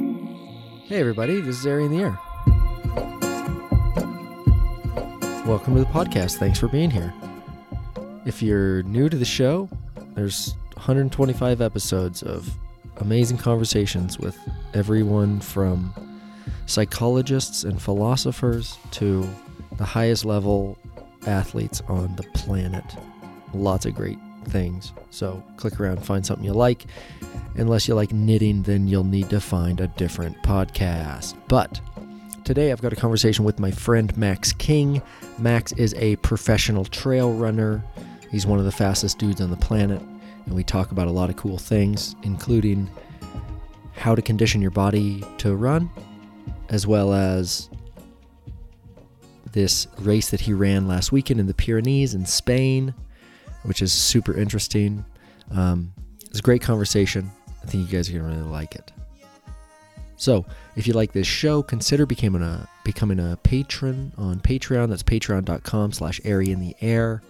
Hey, everybody, this is Ari in the Air. Welcome to the podcast. Thanks for being here. If you're new to the show, there's 125 episodes of amazing conversations with everyone from psychologists and philosophers to the highest level athletes on the planet. Lots of great things. So click around, find something you like. Unless you like knitting, then you'll need to find a different podcast. But today I've got a conversation with my friend Max King. Max is a professional trail runner, he's one of the fastest dudes on the planet. And we talk about a lot of cool things, including how to condition your body to run, as well as this race that he ran last weekend in the Pyrenees in Spain, which is super interesting. Um, it's a great conversation. I think you guys are going to really like it. So, if you like this show, consider becoming a becoming a patron on Patreon. That's patreon.com slash Ari in the air.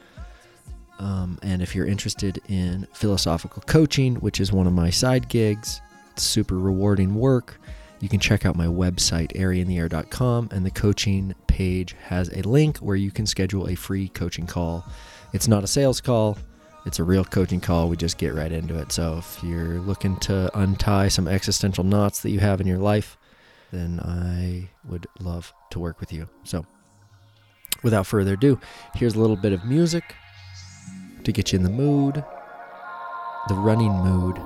Um, and if you're interested in philosophical coaching, which is one of my side gigs, it's super rewarding work. You can check out my website, ariintheair.com, and the coaching page has a link where you can schedule a free coaching call. It's not a sales call, it's a real coaching call. We just get right into it. So if you're looking to untie some existential knots that you have in your life, then I would love to work with you. So without further ado, here's a little bit of music to get you in the mood, the running mood,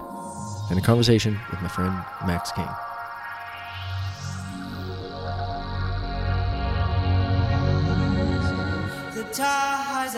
and a conversation with my friend Max King. The tides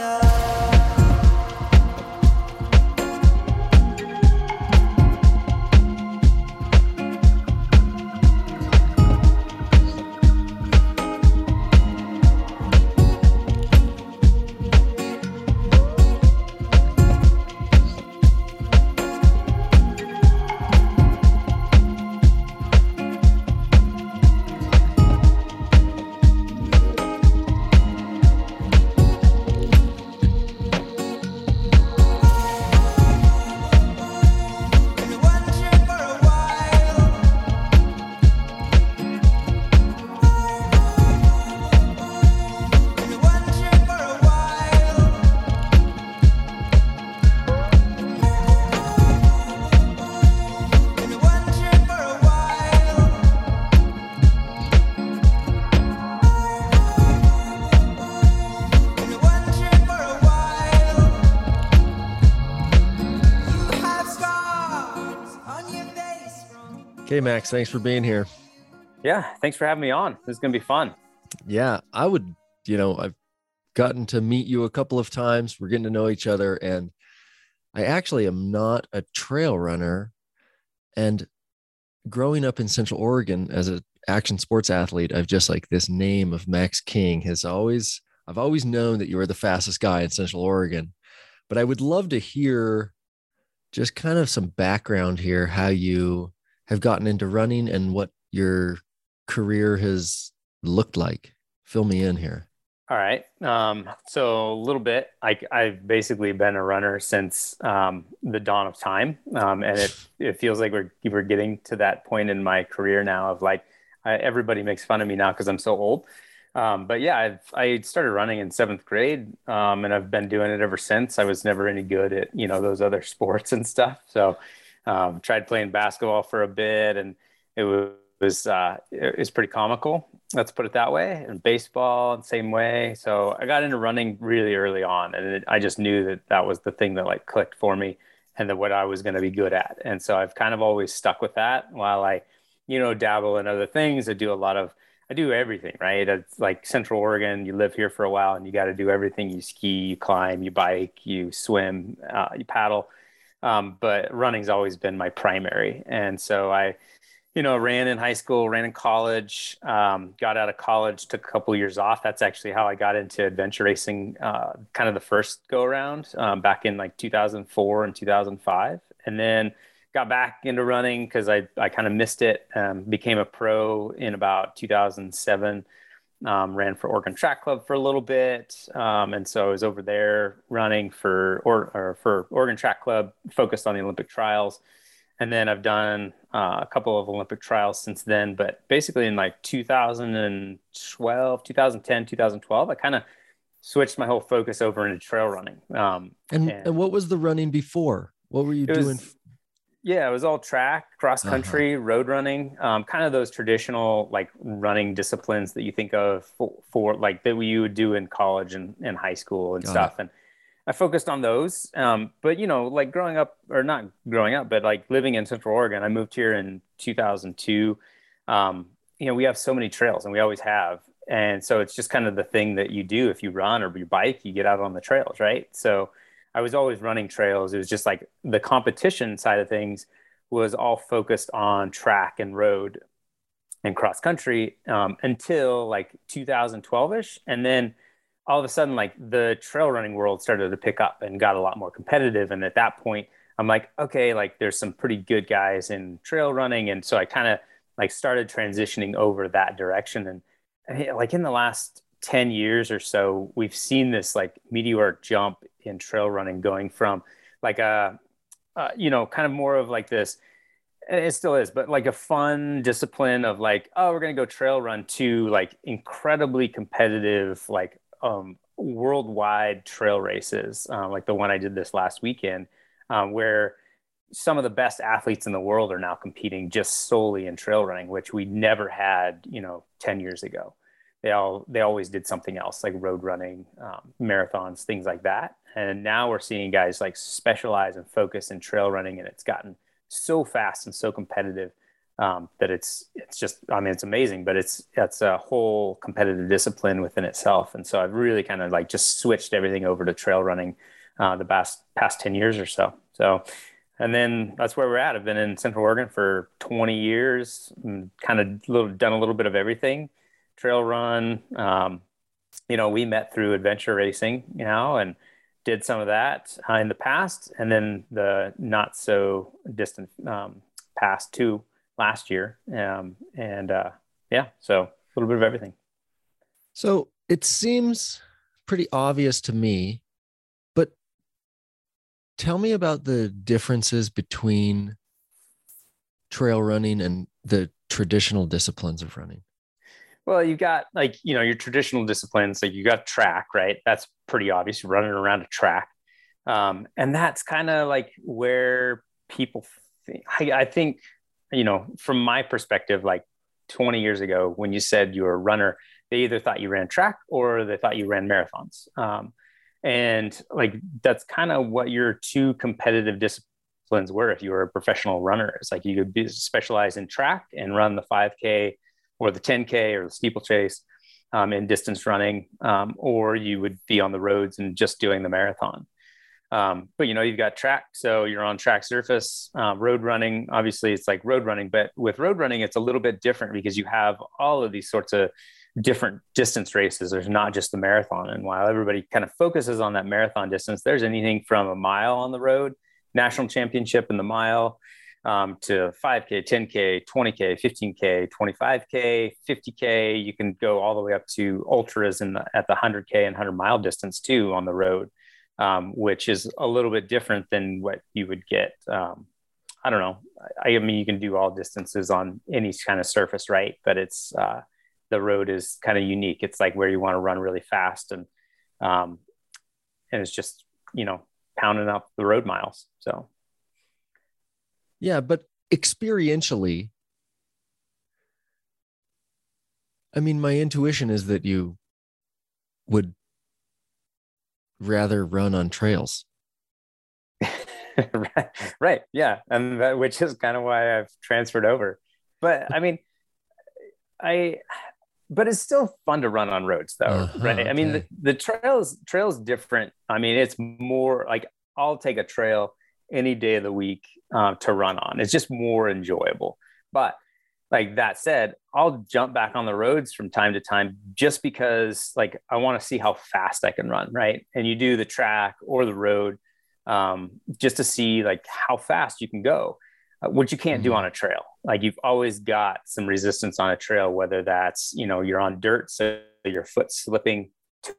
Okay, Max, thanks for being here. Yeah, thanks for having me on. This is gonna be fun. Yeah, I would, you know, I've gotten to meet you a couple of times. We're getting to know each other. And I actually am not a trail runner. And growing up in Central Oregon as an action sports athlete, I've just like this name of Max King has always, I've always known that you were the fastest guy in Central Oregon. But I would love to hear just kind of some background here, how you have gotten into running and what your career has looked like. Fill me in here. All right. Um, so a little bit. I, I've basically been a runner since um, the dawn of time, um, and it it feels like we're we're getting to that point in my career now of like I, everybody makes fun of me now because I'm so old. Um, but yeah, I've I started running in seventh grade, um, and I've been doing it ever since. I was never any good at you know those other sports and stuff, so um, tried playing basketball for a bit, and it was was uh, pretty comical. Let's put it that way. And baseball, same way. So I got into running really early on, and it, I just knew that that was the thing that like clicked for me, and that what I was going to be good at. And so I've kind of always stuck with that. While I, you know, dabble in other things, I do a lot of I do everything, right? It's like Central Oregon. You live here for a while, and you got to do everything. You ski, you climb, you bike, you swim, uh, you paddle. Um, but running's always been my primary, and so I you know, ran in high school, ran in college, um, got out of college, took a couple years off. That's actually how I got into adventure racing, uh, kind of the first go around um, back in like 2004 and 2005. And then got back into running because I, I kind of missed it. Um, became a pro in about 2007. Um, ran for Oregon Track Club for a little bit, um, and so I was over there running for or, or for Oregon Track Club, focused on the Olympic trials. and then I've done uh, a couple of Olympic trials since then. But basically, in like 2012, 2010, 2012, I kind of switched my whole focus over into trail running. Um, and, and, and what was the running before? What were you doing? Was, yeah, it was all track, cross country, uh-huh. road running, um, kind of those traditional like running disciplines that you think of for, for like that you would do in college and, and high school and Got stuff. It. And I focused on those. Um, but you know, like growing up or not growing up, but like living in Central Oregon, I moved here in 2002. Um, you know, we have so many trails and we always have. And so it's just kind of the thing that you do if you run or you bike, you get out on the trails, right? So I was always running trails. It was just like the competition side of things was all focused on track and road and cross country um, until like 2012 ish. And then all of a sudden, like the trail running world started to pick up and got a lot more competitive. And at that point, I'm like, okay, like there's some pretty good guys in trail running. And so I kind of like started transitioning over that direction. And, and like in the last 10 years or so, we've seen this like meteoric jump in trail running going from like a, uh, you know, kind of more of like this, it still is, but like a fun discipline of like, oh, we're going to go trail run to like incredibly competitive, like um, worldwide trail races, uh, like the one I did this last weekend, um, where some of the best athletes in the world are now competing just solely in trail running, which we never had, you know, 10 years ago. They all they always did something else like road running um, marathons things like that and now we're seeing guys like specialize and focus in trail running and it's gotten so fast and so competitive um, that it's it's just i mean it's amazing but it's it's a whole competitive discipline within itself. And so i've really kind of like just switched everything over to trail running uh, the past past 10 years or so. So and then that's where we're at. I've been in central oregon for 20 years kind of little, done a little bit of everything. Trail run. Um, you know, we met through adventure racing, you know, and did some of that uh, in the past, and then the not so distant um, past too last year. Um, and uh, yeah, so a little bit of everything. So it seems pretty obvious to me, but tell me about the differences between trail running and the traditional disciplines of running. Well, you've got like, you know, your traditional disciplines, like you got track, right? That's pretty obvious. You're running around a track. Um, and that's kind of like where people think, I, I think, you know, from my perspective, like 20 years ago, when you said you were a runner, they either thought you ran track or they thought you ran marathons. Um, and like that's kind of what your two competitive disciplines were if you were a professional runner. It's like you could be specialized in track and run the 5K or the 10K or the steeplechase um, in distance running, um, or you would be on the roads and just doing the marathon. Um, but you know, you've got track, so you're on track surface. Uh, road running, obviously, it's like road running, but with road running, it's a little bit different because you have all of these sorts of different distance races. There's not just the marathon. And while everybody kind of focuses on that marathon distance, there's anything from a mile on the road, national championship in the mile, um, to 5K, 10K, 20K, 15K, 25K, 50K. You can go all the way up to ultras in the, at the 100K and 100 mile distance too on the road, um, which is a little bit different than what you would get. Um, I don't know. I, I, mean, you can do all distances on any kind of surface, right? But it's uh, the road is kind of unique. It's like where you want to run really fast and um, and it's just you know pounding up the road miles. So yeah, but experientially, I mean, my intuition is that you would rather run on trails. right, right, yeah, and that, which is kind of why I've transferred over. But I mean, I, but it's still fun to run on roads, though, uh-huh, right? Okay. I mean, the, the trails trails different. I mean, it's more like I'll take a trail any day of the week uh, to run on. It's just more enjoyable. But like that said, I'll jump back on the roads from time to time just because like I want to see how fast I can run, right? And you do the track or the road um, just to see like how fast you can go, uh, which you can't mm-hmm. do on a trail. Like you've always got some resistance on a trail, whether that's you know you're on dirt, so your foot slipping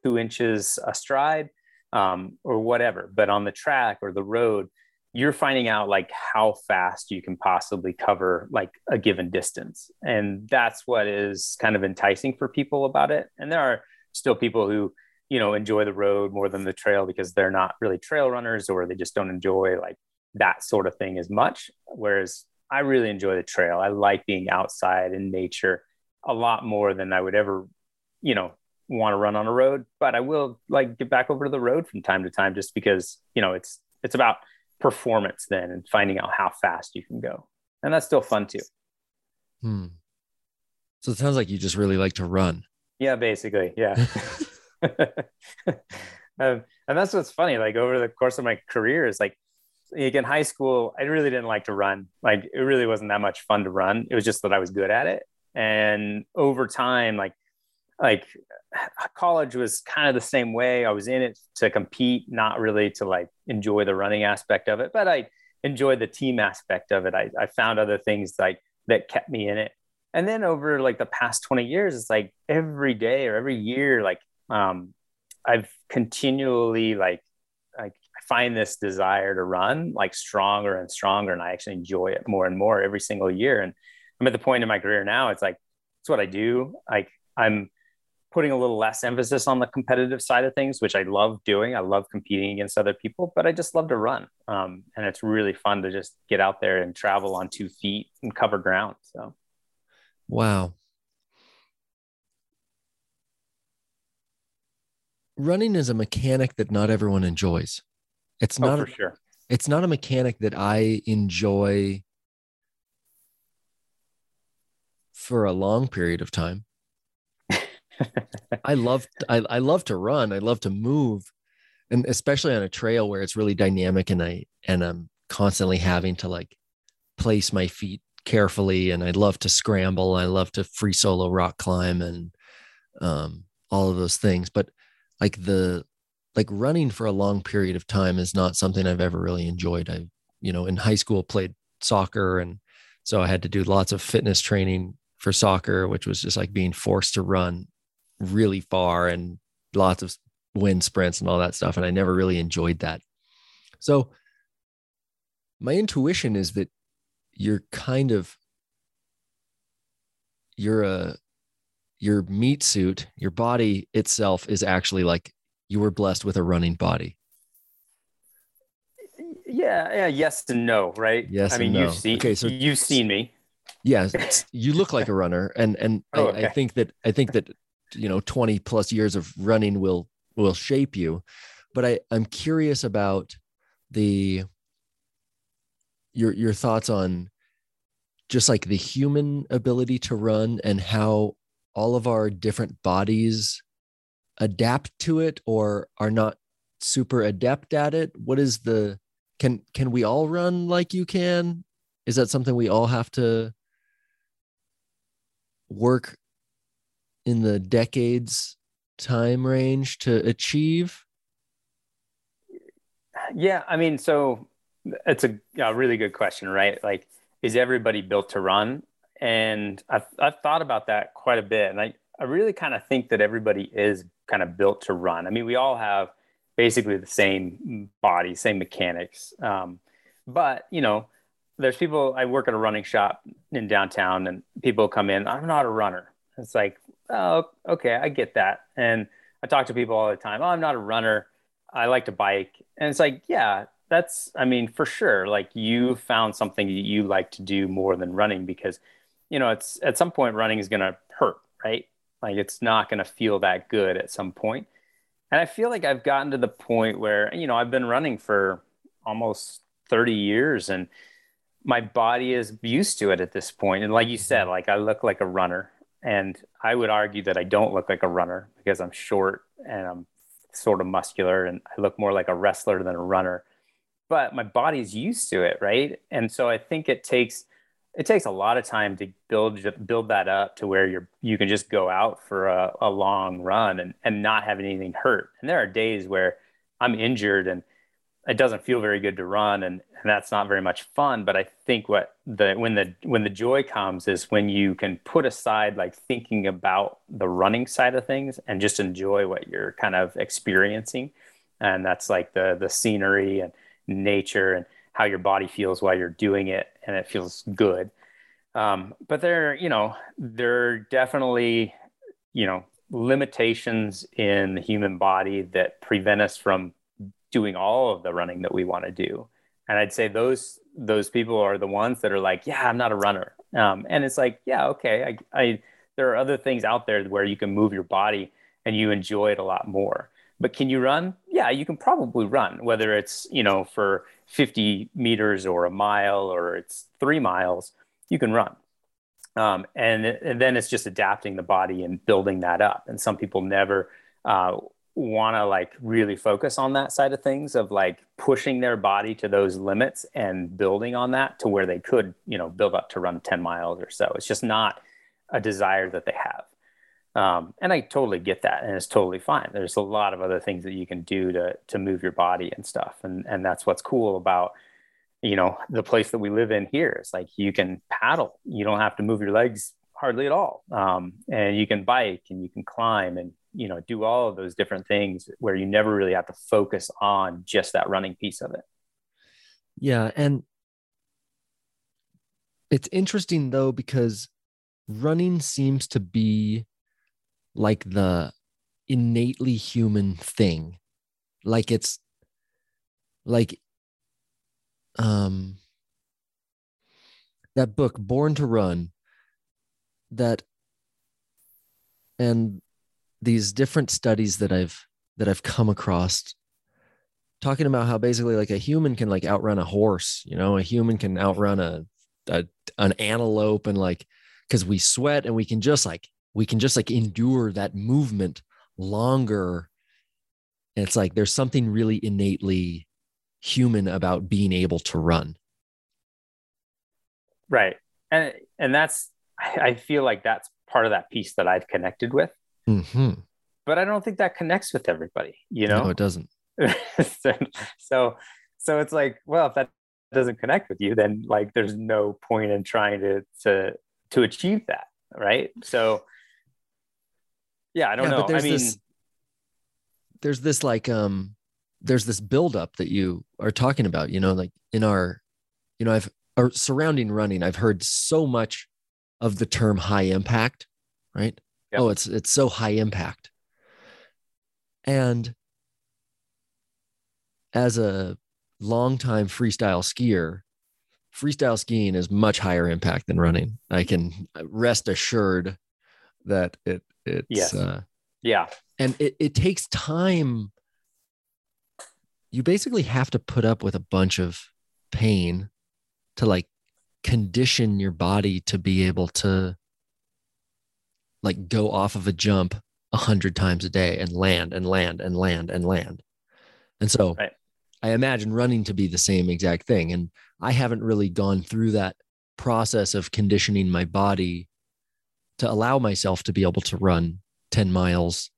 two inches astride, um, or whatever. But on the track or the road, you're finding out like how fast you can possibly cover like a given distance. And that's what is kind of enticing for people about it. And there are still people who you know enjoy the road more than the trail because they're not really trail runners or they just don't enjoy like that sort of thing as much. Whereas i really enjoy the trail. I like being outside in nature a lot more than i would ever you know want to run on a road. But i will like get back over to the road from time to time just because you know it's it's about performance then and finding out how fast you can go and that's still fun too Hmm. So it sounds like you just really like to run. Yeah, basically. Yeah. um, and that's what's funny. Like over the course of my career is like, like in high school, I really didn't like to run. Like it really wasn't that much fun to run. It was just that I was good at it. And over time, like, like college was kind of the same way. I was in it to compete, not really to like enjoy the running aspect of it, but I enjoyed the team aspect of it. I, I found other things like that kept me in it and then over like the past 20 years it's like every day or every year like um i've continually like like i find this desire to run like stronger and stronger and i actually enjoy it more and more every single year and i'm at the point in my career now it's like it's what i do like i'm putting a little less emphasis on the competitive side of things which i love doing i love competing against other people but i just love to run um, and it's really fun to just get out there and travel on two feet and cover ground so Wow. Running is a mechanic that not everyone enjoys. It's oh, not for a, sure it's not a mechanic that I enjoy for a long period of time. I love I, I love to run. I love to move. And especially on a trail where it's really dynamic and I and I'm constantly having to like place my feet carefully and I love to scramble. I love to free solo rock climb and um, all of those things. But like the like running for a long period of time is not something I've ever really enjoyed. I, you know, in high school played soccer and so I had to do lots of fitness training for soccer, which was just like being forced to run really far and lots of wind sprints and all that stuff. And I never really enjoyed that. So my intuition is that you're kind of you're a your meat suit your body itself is actually like you were blessed with a running body yeah yeah yes and no right Yes i mean no. you've seen Okay, so- you've seen me yeah you look like a runner and and Oh, I, okay. I think that i think that you know 20 plus years of running will will shape you. But i i'm curious about the your your thoughts on just like the human ability to run and how all of our different bodies adapt to it or are not super adept at it. What is the can can we all run like you can? Is that something we all have to work in the decades time range to achieve? Yeah i mean so it's a, a really good question right? Like is everybody built to run? And I've, I've thought about that quite a bit. And i, I really kind of think that everybody is kind of built to run. I mean we all have basically the same body same mechanics. Um, but you know there's people i work at a running shop in downtown and people come in i'm not a runner. It's like oh okay i get that. And i talk to people all the time oh i'm not a runner. I like to bike. And it's like yeah that's i mean for sure like you found something that you like to do more than running because you know it's at some point running is going to hurt right? Like it's not going to feel that good at some point. and i feel like i've gotten to the point where you know i've been running for almost 30 years and my body is used to it at this point. point and like you said mm-hmm. like i look like a runner and i would argue that i don't look like a runner because i'm short and i'm sort of muscular and i look more like a wrestler than a runner. But my body's used to it right? And so i think it takes it takes a lot of time to build build that up to where you're you can just go out for a, a long run and and not have anything hurt. And there are days where i'm injured and it doesn't feel very good to run and, and that's not very much fun but i think what the when the when the joy comes is when you can put aside like thinking about the running side of things and just enjoy what you're kind of experiencing and that's like the the scenery and nature and how your body feels while you're doing it and it feels good. Um, but there, you know, there are definitely, you know, limitations in the human body that prevent us from doing all of the running that we want to do. And I'd say those those people are the ones that are like, yeah, I'm not a runner. Um, and it's like, yeah, okay, I, I there are other things out there where you can move your body and you enjoy it a lot more. But can you run? Yeah, you can probably run, whether it's, you know, for 50 meters or a mile or it's three miles, you can run. Um, and, and then it's just adapting the body and building that up. And some people never uh, want to like really focus on that side of things of like pushing their body to those limits and building on that to where they could, you know, build up to run 10 miles or so. It's just not a desire that they have. Um, and I totally get that, and it's totally fine. There's a lot of other things that you can do to to move your body and stuff, and and that's what's cool about you know the place that we live in here. It's like you can paddle, you don't have to move your legs hardly at all, um, and you can bike and you can climb and you know do all of those different things where you never really have to focus on just that running piece of it. Yeah, and it's interesting though because running seems to be like the innately human thing like it's like um that book born to run that and these different studies that i've that i've come across talking about how basically like a human can like outrun a horse you know? A human can outrun a, a an antelope and like because we sweat and we can just like we can just like endure that movement longer. And it's like there's something really innately human about being able to run. Right. And and that's i feel like that's part of that piece that i've connected with mm-hmm. but i don't think that connects with everybody you know? No it doesn't. So, so so it's like well if that doesn't connect with you then like there's no point in trying to to to achieve that right? So yeah i don't Yeah, know. I mean this- there's this like um there's this buildup that you are talking about you know like in our you know i've or surrounding running i've heard so much of the term high impact right Yep. oh it's it's so high impact and as a longtime freestyle skier freestyle skiing is much higher impact than running i can rest assured that it it's Yes. uh, yeah and it, it takes time you basically have to put up with a bunch of pain to like condition your body to be able to like go off of a jump a hundred times a day and land and land and land and land and so Right. i imagine running to be the same exact thing and i haven't really gone through that process of conditioning my body to allow myself to be able to run 10 miles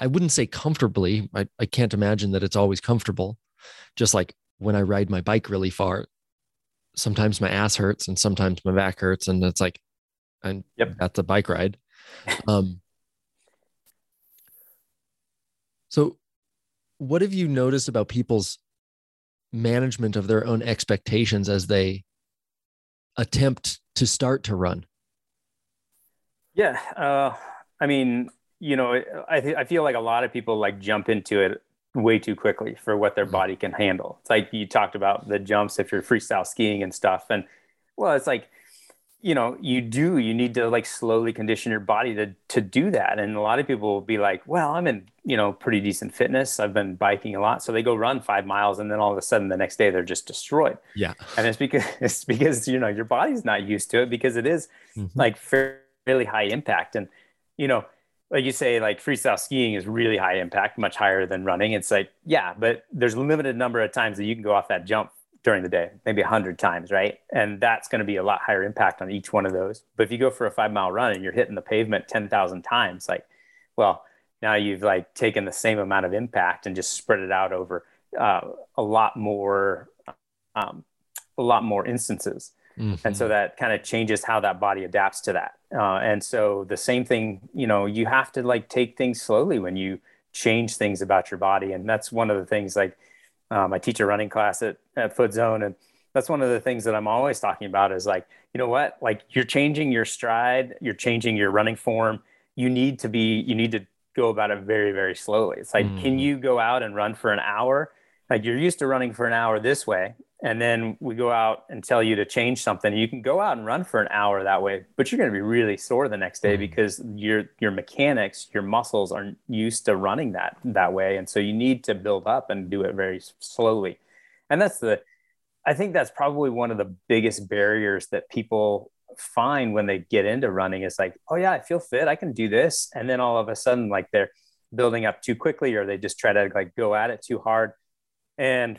I wouldn't say comfortably. I, I can't imagine that it's always comfortable. Just like when I ride my bike really far, sometimes my ass hurts and sometimes my back hurts. And it's like, and Yep. that's a bike ride. Um, so, what have you noticed about people's management of their own expectations as they attempt to start to run? Yeah, uh, I mean, you know, I th- I feel like a lot of people like jump into it way too quickly for what their Mhm. body can handle. It's like you talked about the jumps if you're freestyle skiing and stuff, and well, it's like you know, you do you need to like slowly condition your body to to do that. And a lot of people will be like, well, I'm in you know pretty decent fitness. I've been biking a lot, so they go run five miles, and then all of a sudden the next day they're just destroyed Yeah. and it's because it's because you know your body's not used to it because it is Mhm. like fairly high impact and you know like you say like freestyle skiing is really high impact much higher than running it's like yeah but there's a limited number of times that you can go off that jump during the day maybe 100 times right? And that's going to be a lot higher impact on each one of those. But if you go for a five mile run and you're hitting the pavement 10,000 times like well now you've like taken the same amount of impact and just spread it out over uh, a lot more um, a lot more instances. And Mm-hmm. so that kind of changes how that body adapts to that. Uh, and so the same thing you know you have to like take things slowly when you change things about your body. And that's one of the things like Um, I teach a running class at, at Foot Zone, and that's one of the things that I'm always talking about is like, you know what? Like you're changing your stride, you're changing your running form. You need to be, you need to go about it very, very slowly. It's like, mm. can you go out and run for an hour? Like you're used to running for an hour this way. And then we go out and tell you to change something. You can go out and run for an hour that way, but you're going to be really sore the next day mm. because your your mechanics, your muscles aren't used to running that that way, and so you need to build up and do it very slowly. And that's the I think that's probably one of the biggest barriers that people find when they get into running is like, oh yeah, I feel fit, I can do this, and then all of a sudden like they're building up too quickly or they just try to like go at it too hard and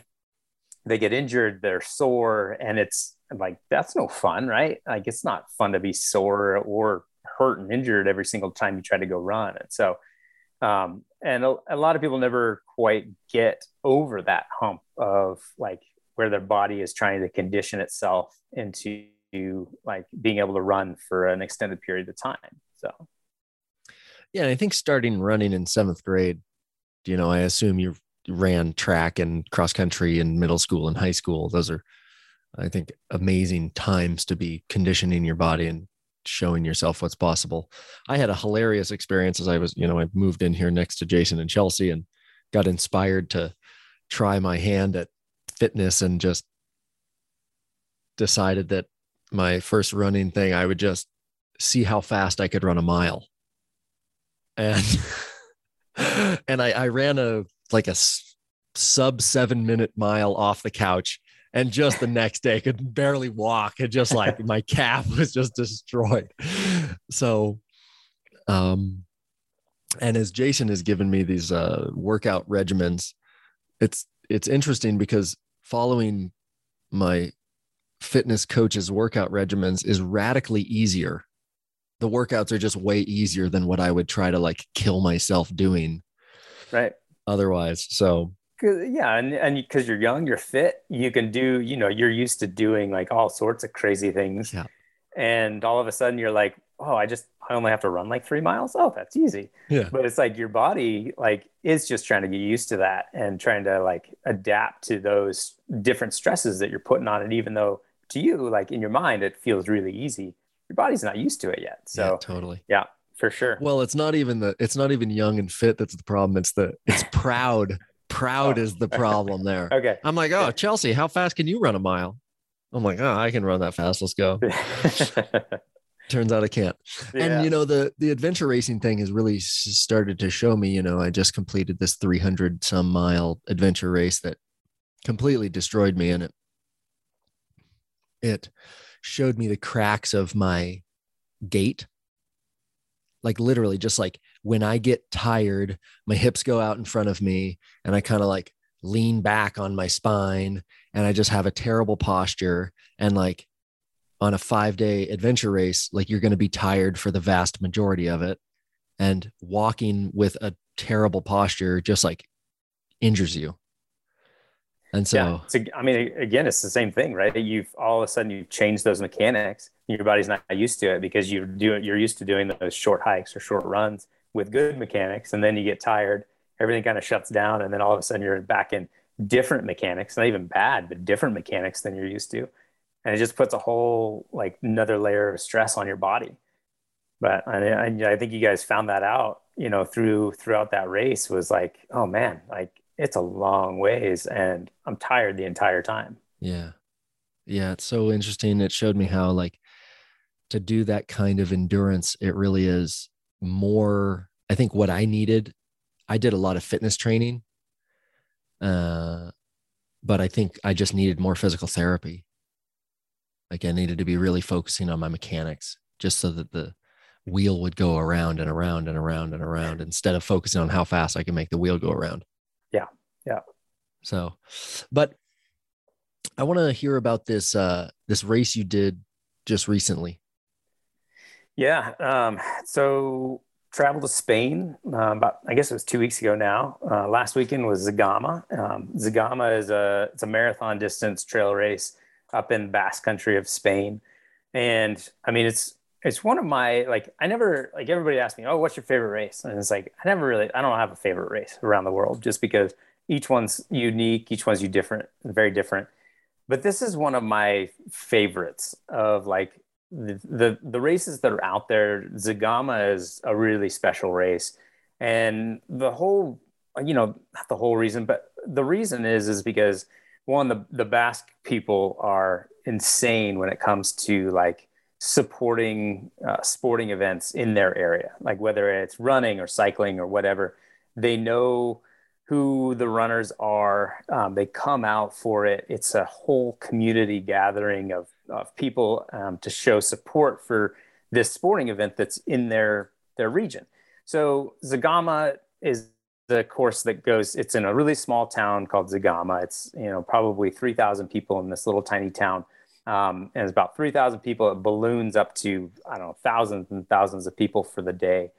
they get injured, they're sore and it's like that's no fun, right? Like it's not fun to be sore or hurt and injured every single time you try to go run. And so um, and a, a lot of people never quite get over that hump of like where their body is trying to condition itself into like being able to run for an extended period of time. So, yeah, I think starting running in seventh grade, you know, I assume you ran track and cross country in middle school and high school. Those are, I think, amazing times to be conditioning your body and showing yourself what's possible. I had a hilarious experience as I was, you know, I moved in here next to Jason and Chelsea and got inspired to try my hand at fitness and just decided that my first running thing, I would just see how fast I could run a mile. And and I, I ran a like a sub seven minute mile off the couch and just the next day could barely walk and just like my calf was just destroyed so um and as jason has given me these uh workout regimens it's it's interesting because following my fitness coach's workout regimens is radically easier. The workouts are just way easier than what I would try to like kill myself doing. Right. Otherwise. So yeah, and and because you're young, you're fit, you can do, you know, you're used to doing like all sorts of crazy things. Yeah. And all of a sudden you're like, oh, I just I only have to run like three miles. Oh, that's easy. Yeah. But it's like your body like is just trying to get used to that and trying to like adapt to those different stresses that you're putting on it, even though to you, like in your mind, it feels really easy. Your body's not used to it yet. So yeah, totally. Yeah, for sure. Well, it's not even the it's not even young and fit that's the problem. It's the it's proud. proud oh. is the problem there. okay. I'm like, oh, Chelsea, how fast can you run a mile? I'm like, oh, I can run that fast. Let's go. Turns out I can't. Yeah. And you know, the the adventure racing thing has really started to show me, you know, I just completed this 300 some mile adventure race that completely destroyed me and it it showed me the cracks of my gait. Like literally, just like when I get tired, my hips go out in front of me and I kind of like lean back on my spine and I just have a terrible posture. And like on a five day adventure race, like you're going to be tired for the vast majority of it. And walking with a terrible posture just like injures you. And so, yeah. so, I mean, again, it's the same thing, right? You've all of a sudden you've changed those mechanics. Your body's not used to it because you're doing, you're used to doing those short hikes or short runs with good mechanics. And then you get tired, everything kind of shuts down. And then all of a sudden you're back in different mechanics, not even bad, but different mechanics than you're used to. And it just puts a whole, like another layer of stress on your body. But I, I think you guys found that out, you know, through, throughout that race was like, oh man, like it's a long ways and I'm tired the entire time. Yeah. Yeah. It's so interesting. It showed me how, like, to do that kind of endurance, it really is more. I think what I needed, I did a lot of fitness training. Uh, but I think I just needed more physical therapy. Like, I needed to be really focusing on my mechanics just so that the wheel would go around and around and around and around instead of focusing on how fast I can make the wheel go around. Yeah. Yeah. So, but I want to hear about this uh this race you did just recently. Yeah. Um, so traveled to Spain uh, about I guess it was two weeks ago now. Uh, last weekend was Zegama. Um, Zegama is a it's a marathon distance trail race up in Basque Country of Spain, and I mean it's it's one of my like I never like everybody asks me, oh, what's your favorite race? And it's like I never really I don't have a favorite race around the world just because each one's unique, each one's you different, very different. But this is one of my favorites of like the, the the races that are out there. Zegama is a really special race, and the whole you know not the whole reason, but the reason is is because one the the Basque people are insane when it comes to like supporting uh, sporting events in their area, like whether it's running or cycling or whatever. They know who the runners are. Um, they come out for it. It's a whole community gathering of, of people um, to show support for this sporting event that's in their their region. So Zegama is the course that goes. It's in a really small town called Zegama. It's you know probably three thousand people in this little tiny town. Um, and it's about 3,000 people. It balloons up to, I don't know, thousands and thousands of people for the day.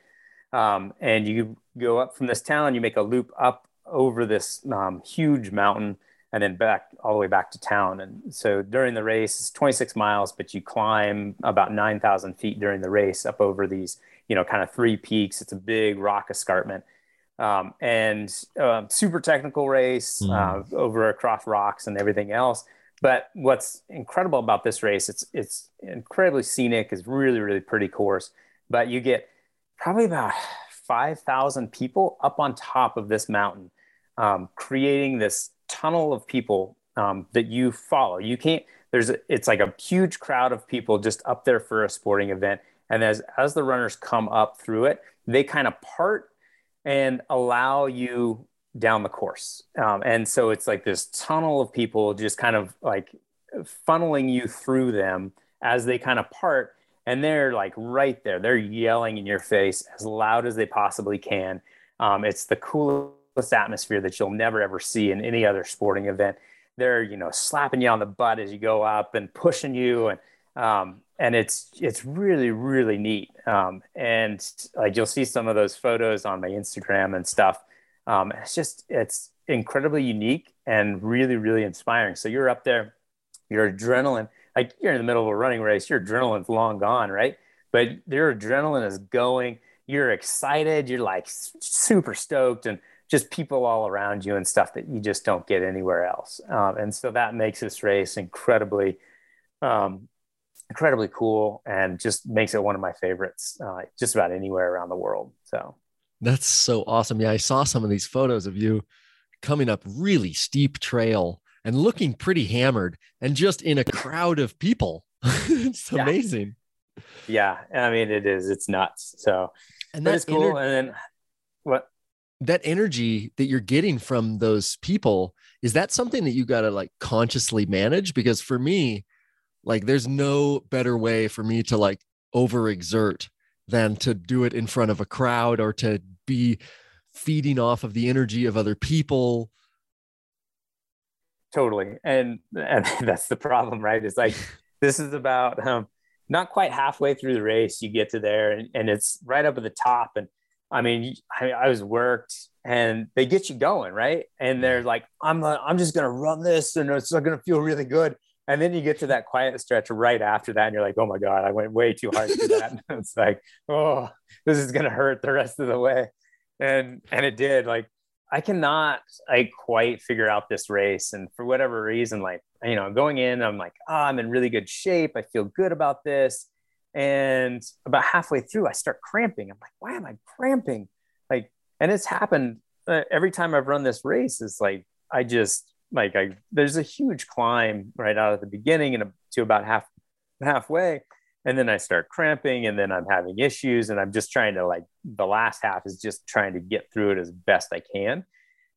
Um, and you go up from this town, you make a loop up over this um, huge mountain and then back all the way back to town. And so during the race, it's 26 miles, but you climb about 9,000 feet during the race up over these, you know, kind of three peaks. It's a big rock escarpment. Um, and uh, super technical race mm. uh, over across rocks and everything else. But what's incredible about this race, it's it's incredibly scenic. It's really really pretty course. But you get probably about five thousand people up on top of this mountain, um, creating this tunnel of people um, that you follow. You can't. There's a, it's like a huge crowd of people just up there for a sporting event, and as as the runners come up through it, they kind of part and allow you down the course. Um, and so it's like this tunnel of people just kind of like funneling you through them as they kind of part. And they're like right there. They're yelling in your face as loud as they possibly can. Um, it's the coolest atmosphere that you'll never ever see in any other sporting event. They're you know slapping you on the butt as you go up and pushing you and um, and it's it's really really neat. Um, and like you'll see some of those photos on my Instagram and stuff um, it's just it's incredibly unique and really really inspiring. So you're up there your adrenaline like you're in the middle of a running race your adrenaline's long gone right? But your adrenaline is going you're excited you're like super stoked and just people all around you and stuff that you just don't get anywhere else. Um, and so that makes this race incredibly um, incredibly cool and just makes it one of my favorites uh, just about anywhere around the world so that's so awesome. Yeah, I saw some of these photos of you coming up really steep trail and looking pretty hammered and just in a crowd of people. it's yeah. amazing. Yeah, I mean it is. It's nuts. So and that's cool. Ener- and then what? That energy that you're getting from those people is that something that you got to like consciously manage? Because for me, like, there's no better way for me to like overexert than to do it in front of a crowd or to be feeding off of the energy of other people. Totally. And and that's the problem right? It's like this is about um, not quite halfway through the race you get to there and, and it's right up at the top. And i mean I, I was worked and they get you going right? And they're like i'm uh, i'm just gonna run this and it's gonna feel really good and then you get to that quiet stretch right after that, and you're like, oh my God, I went way too hard to that. it's like, oh, this is gonna hurt the rest of the way. And and it did. Like I cannot I quite figure out this race. And for whatever reason, like, you know, going in, I'm like, oh, I'm in really good shape. I feel good about this. And about halfway through, I start cramping. I'm like, why am I cramping? Like, and it's happened uh, every time I've run this race. Is like, I just like I there's a huge climb right out at the beginning and to about half halfway and then I start cramping and then I'm having issues and I'm just trying to like the last half is just trying to get through it as best I can.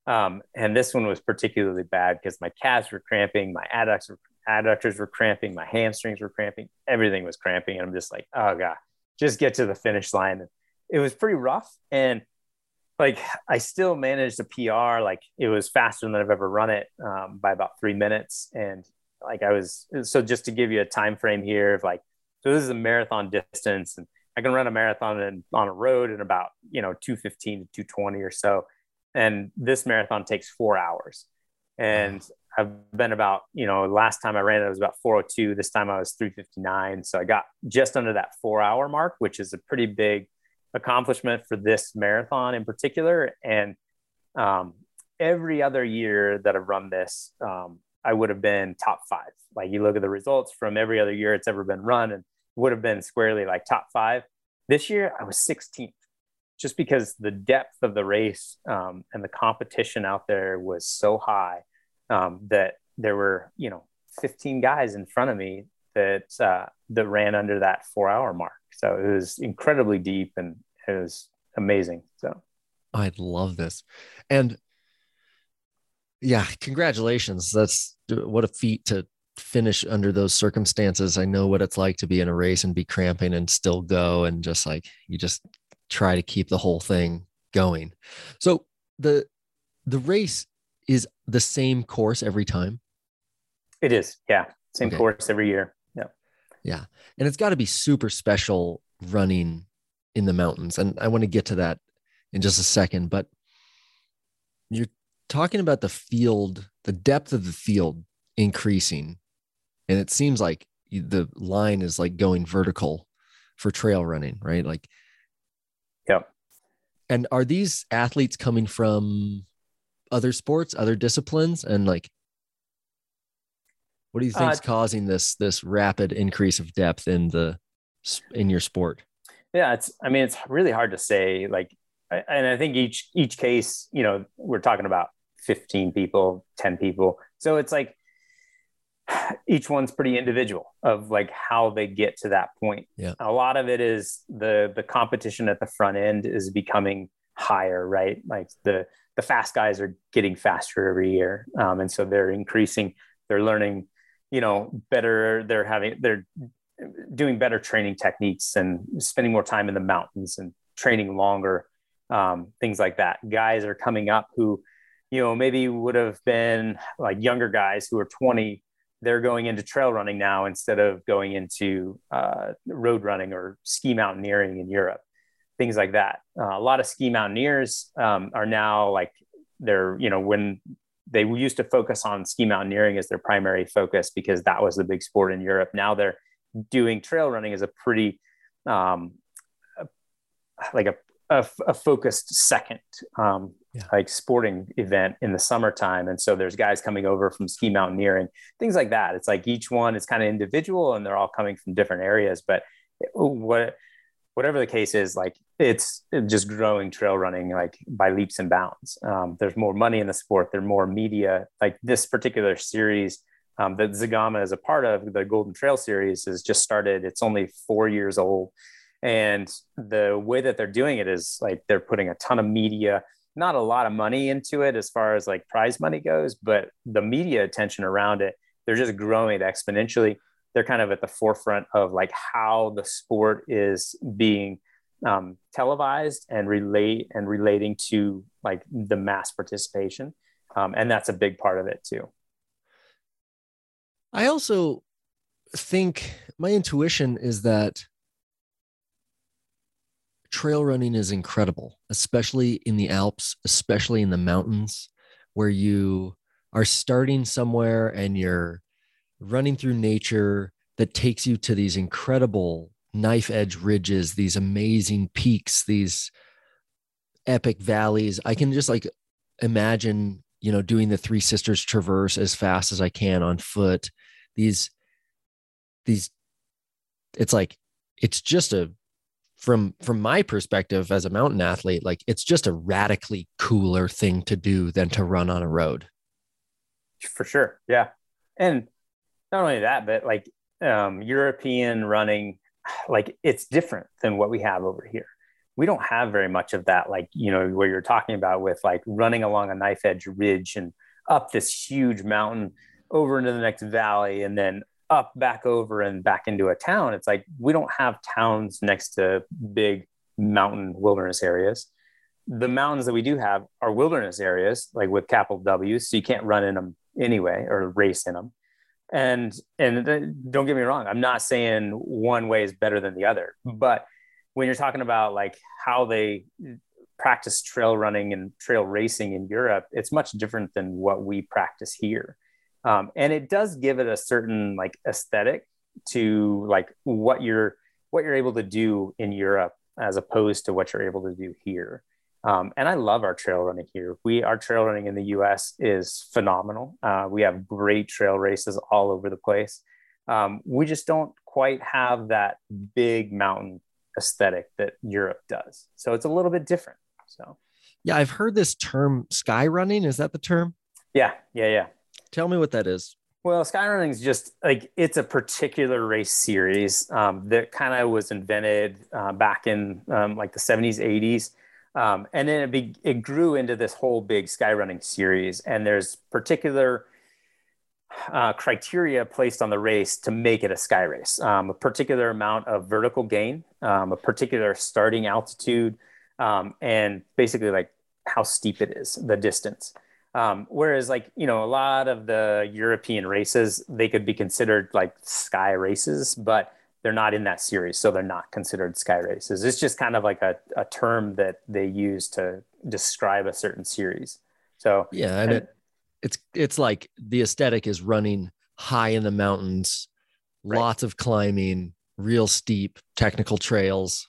Um, and this one was particularly bad because my calves were cramping, my adductors were, adductors were cramping, my hamstrings were cramping, everything was cramping. And I'm just like, oh God, just get to the finish line. It was pretty rough. And like I still managed a PR. Like it was faster than I've ever run it um, by about three minutes. And like I was, so just to give you a time frame here of like, so this is a marathon distance, and I can run a marathon in, on a road in about you know 215 to 220 or so. And this marathon takes four hours. And I've been about, you know, last time I ran it, it was about 402. This time I was 359. So I got just under that four hour mark, which is a pretty big accomplishment for this marathon in particular. And um, every other year that I've run this, um, I would have been top five. Like you look at the results from every other year it's ever been run and would have been squarely like top five. This year I was 16th just because the depth of the race um, and the competition out there was so high um, that there were, you know, 15 guys in front of me that uh, that ran under that four hour mark. So it was incredibly deep and it was amazing. So I'd love this. And yeah, congratulations. That's what a feat to finish under those circumstances. I know what it's like to be in a race and be cramping and still go and just like you just try to keep the whole thing going. So the the race is the same course every time. It is. Yeah. Same okay. course every year. Yeah. And it's got to be super special running in the mountains. And I want to get to that in just a second, but you're talking about the field, the depth of the field increasing. And it seems like the line is like going vertical for trail running, right? Like, yeah. And are these athletes coming from other sports, other disciplines? And like, what do you think is uh, causing this this rapid increase of depth in the in your sport? Yeah, it's. I mean, it's really hard to say. Like, and I think each each case, you know, we're talking about 15 people, 10 people. So it's like each one's pretty individual of like how they get to that point. Yeah. A lot of it is the the competition at the front end is becoming higher, right? Like the the fast guys are getting faster every year, um, and so they're increasing. They're learning, you know, better. They're having they're doing better training techniques and spending more time in the mountains and training longer, um, things like that. Guys are coming up who you know, maybe would have been like younger guys who are 20, they're going into trail running now instead of going into uh, road running or ski mountaineering in Europe, things like that. Uh, a lot of ski mountaineers um, are now like they're, you know, when they used to focus on ski mountaineering as their primary focus because that was the big sport in Europe. Now they're doing trail running as a pretty, um, like a, a, a focused second um, yeah. like sporting event in the summertime. And so there's guys coming over from ski mountaineering, things like that. It's like each one is kind of individual and they're all coming from different areas. But what whatever the case is, like it's just growing trail running like by leaps and bounds. Um, there's more money in the sport. There's more media. Like this particular series um, that Zegama is a part of, the Golden Trail series, has just started. It's only four years old. And the way that they're doing it is like they're putting a ton of media not a lot of money into it as far as like prize money goes, but the media attention around it, they're just growing exponentially. They're kind of at the forefront of like how the sport is being um, televised and relate and relating to like the mass participation. Um, and that's a big part of it too. I also think my intuition is that trail running is incredible, especially in the Alps, especially in the mountains, where you are starting somewhere and you're running through nature that takes you to these incredible knife edge ridges, these amazing peaks, these epic valleys. I can just like imagine, you know, doing the Three Sisters Traverse as fast as I can on foot. These, these, it's like, it's just a from from my perspective as a mountain athlete like it's just a radically cooler thing to do than to run on a road for sure yeah and not only that but like um, european running like it's different than what we have over here. We don't have very much of that like you know where you're talking about with like running along a knife edge ridge and up this huge mountain over into the next valley and then up back over and back into a town. It's like we don't have towns next to big mountain wilderness areas. The mountains that we do have are wilderness areas like with capital w so you can't run in them anyway or race in them and and don't get me wrong i'm not saying one way is better than the other but when you're talking about like how they practice trail running and trail racing in europe it's much different than what we practice here um, and it does give it a certain like aesthetic to like what you're what you're able to do in Europe as opposed to what you're able to do here. Um, and I love our trail running here. We our trail running in the U.S. is phenomenal. Uh, we have great trail races all over the place. Um, we just don't quite have that big mountain aesthetic that Europe does. So it's a little bit different. So Yeah, I've heard this term sky running. Is that the term? yeah, yeah, yeah. Tell me what that is. Well, skyrunning is just like it's a particular race series um, that kind of was invented uh, back in um, like the 70s, 80s. Um, and then it, be, it grew into this whole big skyrunning series. And there's particular uh, criteria placed on the race to make it a sky race um, a particular amount of vertical gain, um, a particular starting altitude, um, and basically like how steep it is, the distance. Um, whereas, like, you know, a lot of the European races, they could be considered like sky races, but they're not in that series. So they're not considered sky races. It's just kind of like a, a term that they use to describe a certain series. So, Yeah, and and- it, it's it's like the aesthetic is running high in the mountains, Right. lots of climbing, real steep technical trails.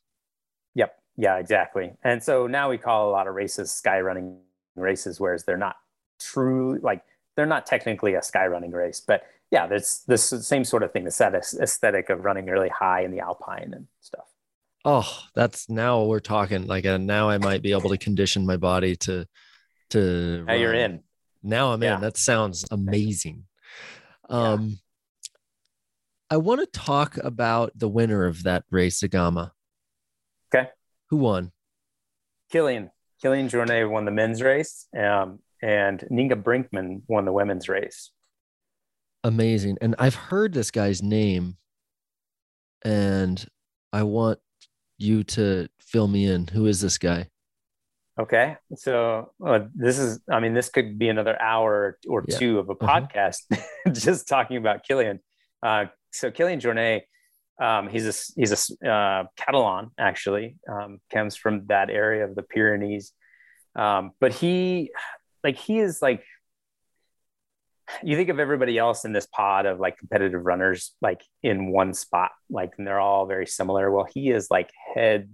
Yep. Yeah, exactly. And so now we call a lot of races sky running races, whereas they're not true, like they're not technically a sky running race, but yeah, there's this same sort of thing, the set aesthetic of running really high in the alpine and stuff. Oh, that's now we're talking like uh now I might be able to condition my body to to Now you're in. Now I'm Yeah. in. That sounds amazing. Yeah. Um I want to talk about the winner of that race, Zegama. Okay. Who won? Kilian, Kilian Jornet won the men's race, um, and Nienke Brinkman won the women's race. Amazing. And I've heard this guy's name and I want you to fill me in. Who is this guy? Okay. So uh, this is, I mean, this could be another hour or Yeah. two of a Mhm. podcast just talking about Kilian. Uh, so Kilian Jornet, um, he's a, he's a uh, Catalan actually, um, comes from that area of the Pyrenees. Um, but he, like, he is like, you think of everybody else in this pod of like competitive runners, like in one spot, like, and they're all very similar. Well, he is like head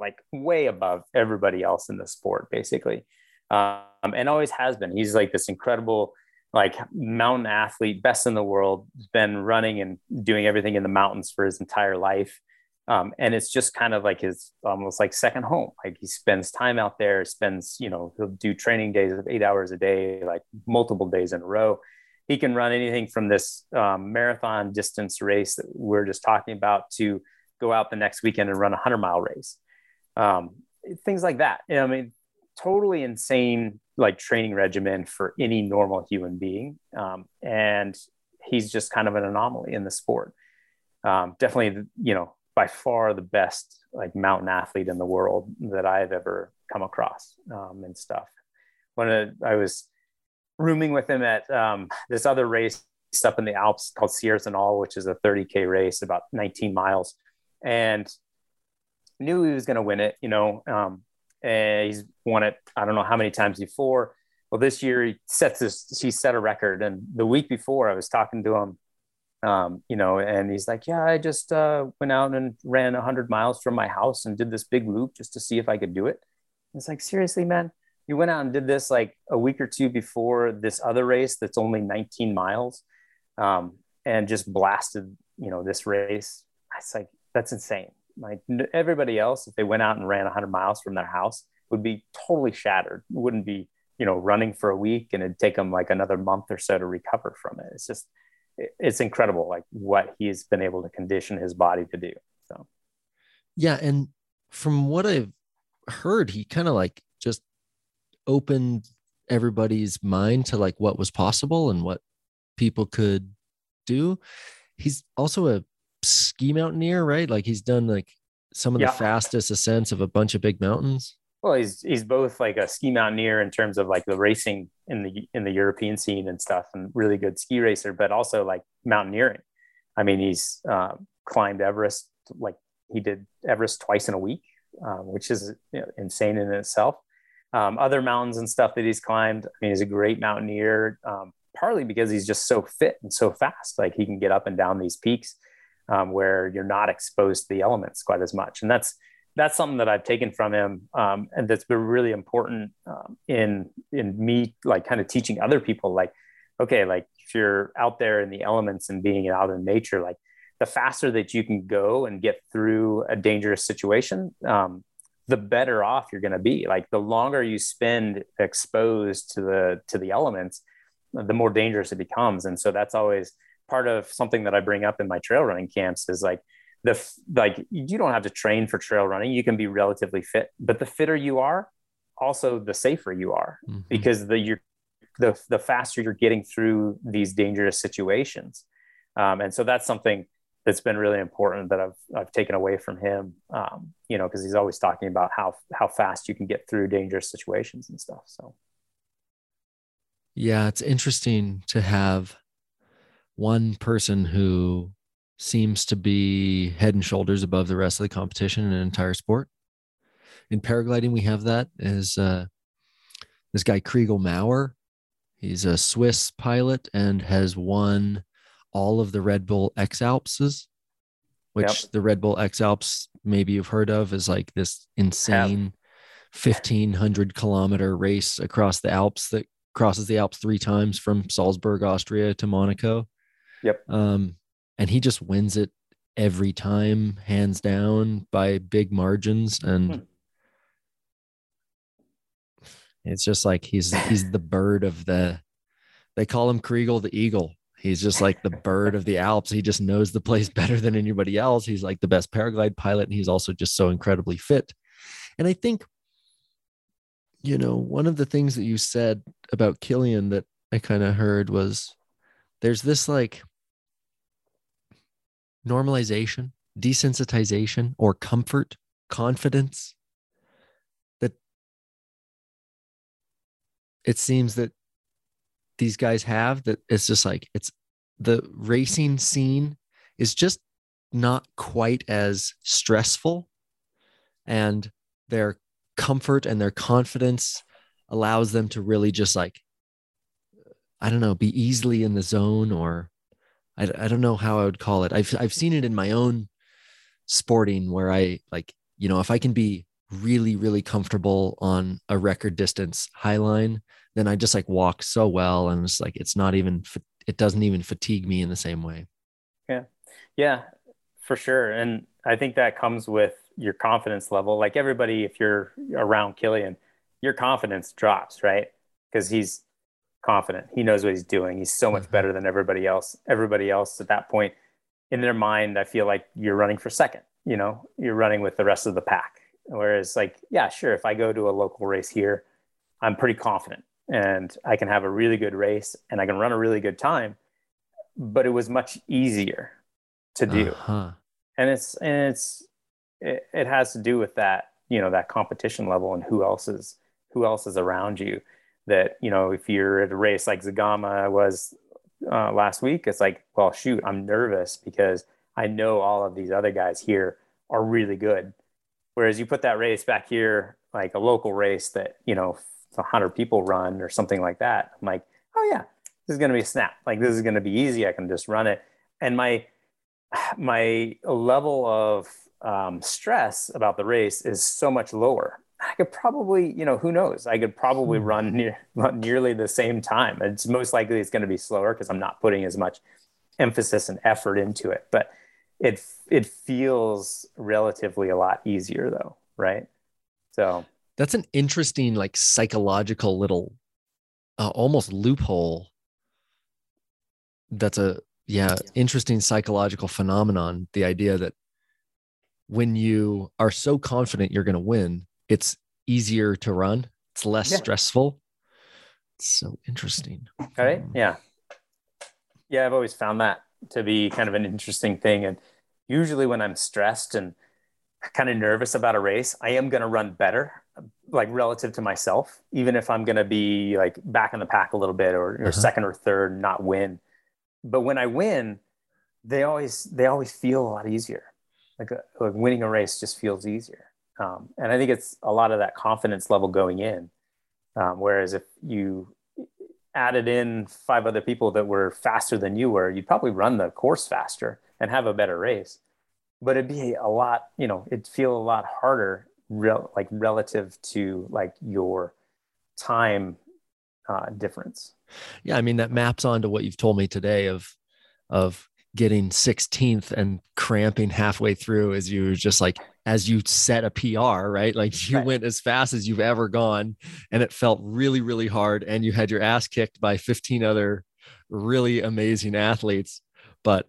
like way above everybody else in the sport, basically, um, and always has been. He's like this incredible, like mountain athlete, best in the world. Has been running and doing everything in the mountains for his entire life, um, and it's just kind of like his almost like second home. Like he spends time out there, spends you know he'll do training days of eight hours a day, like multiple days in a row. He can run anything from this um, marathon distance race that we're just talking about to go out the next weekend and run a hundred mile race um, things like that. I mean, totally insane like training regimen for any normal human being, um, and he's just kind of an anomaly in the sport. Um, definitely, you know, by far the best like mountain athlete in the world that I've ever come across um, and stuff. When I was rooming with him at um, this other race up in the Alps called Sierre-Zinal, which is a 30k race, about 19 miles, and knew he was going to win it. You know, um, and he's won it. I don't know how many times before. Well, this year he sets this. He set a record, and the week before I was talking to him. Um, you know, and he's like, "Yeah, I just uh, went out and ran 100 miles from my house and did this big loop just to see if I could do it." It's like, seriously, man, you went out and did this like a week or two before this other race that's only 19 miles, um, and just blasted, you know, this race. It's like that's insane. Like everybody else, if they went out and ran 100 miles from their house, would be totally shattered. Wouldn't be, you know, running for a week, and it'd take them like another month or so to recover from it. It's just, it's incredible, like what he's been able to condition his body to do. So Yeah, and from what I've heard, he kind of like just opened everybody's mind to like what was possible and what people could do. He's also a ski mountaineer, right? Like he's done like some of Yeah. the fastest ascents of a bunch of big mountains. Well, he's he's both like a ski mountaineer in terms of like the racing in the in the European scene and stuff, and really good ski racer, but also like mountaineering. I mean, he's uh, climbed Everest like he did Everest twice in a week, um, which is you know, insane in itself. Um, other mountains and stuff that he's climbed. I mean, he's a great mountaineer, um, partly because he's just so fit and so fast. Like he can get up and down these peaks um, where you're not exposed to the elements quite as much, and that's that's something that I've taken from him, um, and that's been really important um, in in me like kind of teaching other people. Like, okay, like if you're out there in the elements and being out in nature, like the faster that you can go and get through a dangerous situation, um, the better off you're going to be. Like the longer you spend exposed to the to the elements, the more dangerous it becomes. And so that's always part of something that I bring up in my trail running camps is like the like you don't have to train for trail running you can be relatively fit but the fitter you are also the safer you are mm-hmm. because the you're the, the faster you're getting through these dangerous situations um, and so that's something that's been really important that I've I've taken away from him um, you know because he's always talking about how how fast you can get through dangerous situations and stuff so yeah it's interesting to have one person who seems to be head and shoulders above the rest of the competition in an entire sport. In paragliding, we have that as uh, this guy Chrigel Maurer. He's a Swiss pilot and has won all of the Red Bull X Alpses, which yep. the Red Bull X Alps maybe you've heard of is like this insane 1500 kilometer race across the Alps that crosses the Alps three times from Salzburg, Austria to Monaco. Yep. Um, and he just wins it every time, hands down by big margins. And hmm. it's just like he's he's the bird of the. They call him Chrigel the Eagle. He's just like the bird of the Alps. He just knows the place better than anybody else. He's like the best paraglide pilot, and he's also just so incredibly fit. And I think, you know, one of the things that you said about Kilian that I kind of heard was there's this like normalization, desensitization, or comfort, confidence that it seems that these guys have that it's just like it's the racing scene is just not quite as stressful and their comfort and their confidence allows them to really just like i don't know be easily in the zone or I, I don't know how I would call it. I've I've seen it in my own sporting where I like, you know, if I can be really, really comfortable on a record distance high line, then I just like walk so well. And it's like, it's not even, it doesn't even fatigue me in the same way. Yeah. Yeah, for sure. And I think that comes with your confidence level. Like everybody, if you're around Kilian, your confidence drops, right? Because he's confident. He knows what he's doing. He's so much mm-hmm. better than everybody else. Everybody else at that point, in their mind, I feel like you're running for second. You know, you're running with the rest of the pack. Whereas, like, yeah, sure, if I go to a local race here, I'm pretty confident and I can have a really good race and I can run a really good time. But it was much easier to do, uh-huh. and it's and it's it, it has to do with that you know that competition level and who else is who else is around you that you know if you're at a race like Zegama was uh, last week, it's like, well, shoot, I'm nervous because I know all of these other guys here are really good. Whereas you put that race back here, like a local race that you know 100 people run or something like that, I'm like, oh yeah, this is going to be a snap. Like this is going to be easy. I can just run it. And my my level of um, stress about the race is so much lower I could probably, you know, who knows? I could probably hmm. run, near, nearly the same time. It's most likely it's going to be slower because I'm not putting as much emphasis and effort into it. But it it feels relatively a lot easier though, right? So that's an interesting, like psychological little, uh, almost loophole. That's a yeah, interesting psychological phenomenon. The idea that when you are so confident you're going to win it's easier to run. It's less yeah. stressful. It's so interesting. Right. Yeah. Yeah. I've always found that to be kind of an interesting thing. And usually when I'm stressed and kind of nervous about a race, I am going to run better, like relative to myself, even if I'm going to be like back in the pack a little bit or, or uh-huh. second or third, not win. But when I win, they always, they always feel a lot easier. Like, a, like winning a race just feels easier. Um, and I think it's a lot of that confidence level going in. Um, whereas if you added in five other people that were faster than you were, you'd probably run the course faster and have a better race. but it'd be a lot, you know, it'd feel a lot harder, real like relative to like your time uh, difference. Yeah, I mean that maps onto what you've told me today of of getting 16th and cramping halfway through as you just like as you set a PR, right? Like you Right. went as fast as you've ever gone and it felt really really hard and you had your ass kicked by 15 other really amazing athletes, but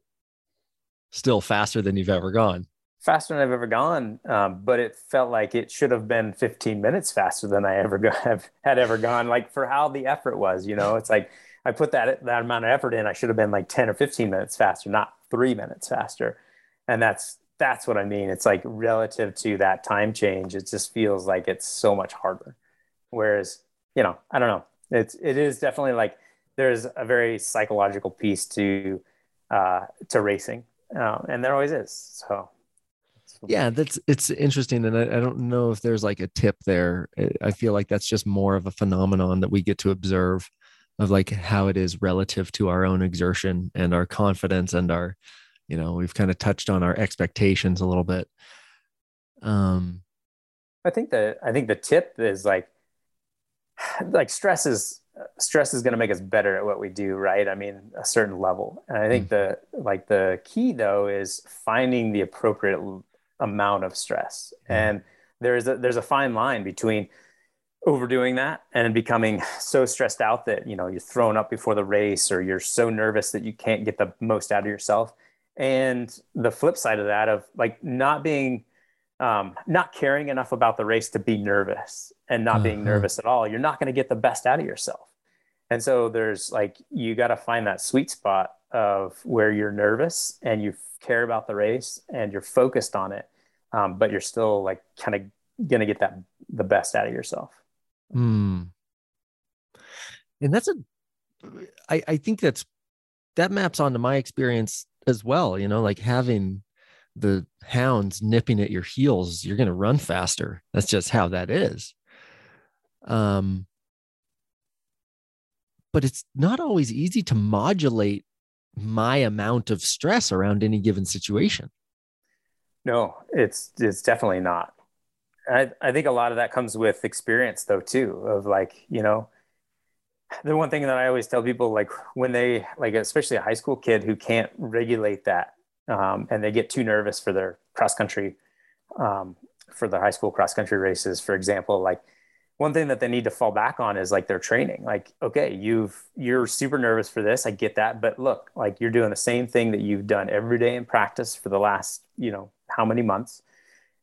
still faster than you've ever gone. Faster than I've ever gone, um, but it felt like it should have been 15 minutes faster than I ever go, had ever gone. Like for how the effort was, you know, it's like I put that that amount of effort in. I should have been like 10 or 15 minutes faster, not three minutes faster. And that's that's what I mean. It's like relative to that time change, it just feels like it's so much harder. Whereas, you know, I don't know. It's it is definitely like there's a very psychological piece to uh, to racing, um, and there always is. So Yeah, that's it's interesting, and I, I don't know if there's like a tip there. I- feel like that's just more of a phenomenon that we get to observe of like how it is relative to our own exertion and our confidence and our, you know, we've kind of touched on our expectations a little bit. Um, I think that I think the tip is like like stress is stress is going to make us better at what we do, right? I mean, a certain level. And I think the like the key though is finding the appropriate amount of stress. And there's a there's a fine line between overdoing that and becoming so stressed out that you know you're thrown up before the race or you're so nervous that you can't get the most out of yourself and the flip side of that of like not being um, not caring enough about the race to be nervous and not being Uh-huh. nervous at all you're not going to get the best out of yourself and so there's like you got to find that sweet spot of where you're nervous and you care about the race and you're focused on it um, but you're still like kind of to get that the best out of yourself mm. And that's a, I, I think that's, that maps onto my experience as well. You know, like having the hounds nipping at your heels, you're to run faster. That's just how that is. Um, but it's not always easy to modulate my amount of stress around any given situation. No, it's it's definitely not. I I think a lot of that comes with experience though too of like, you know, the one thing that I always tell people like when they like especially a high school kid who can't regulate that um, and they get too nervous for their cross country um, for the high school cross country races for example like one thing that they need to fall back on is like their training. Like okay you've you're super nervous for this. I get that. But look like you're doing the same thing that you've done every day in practice for the last you know how many months?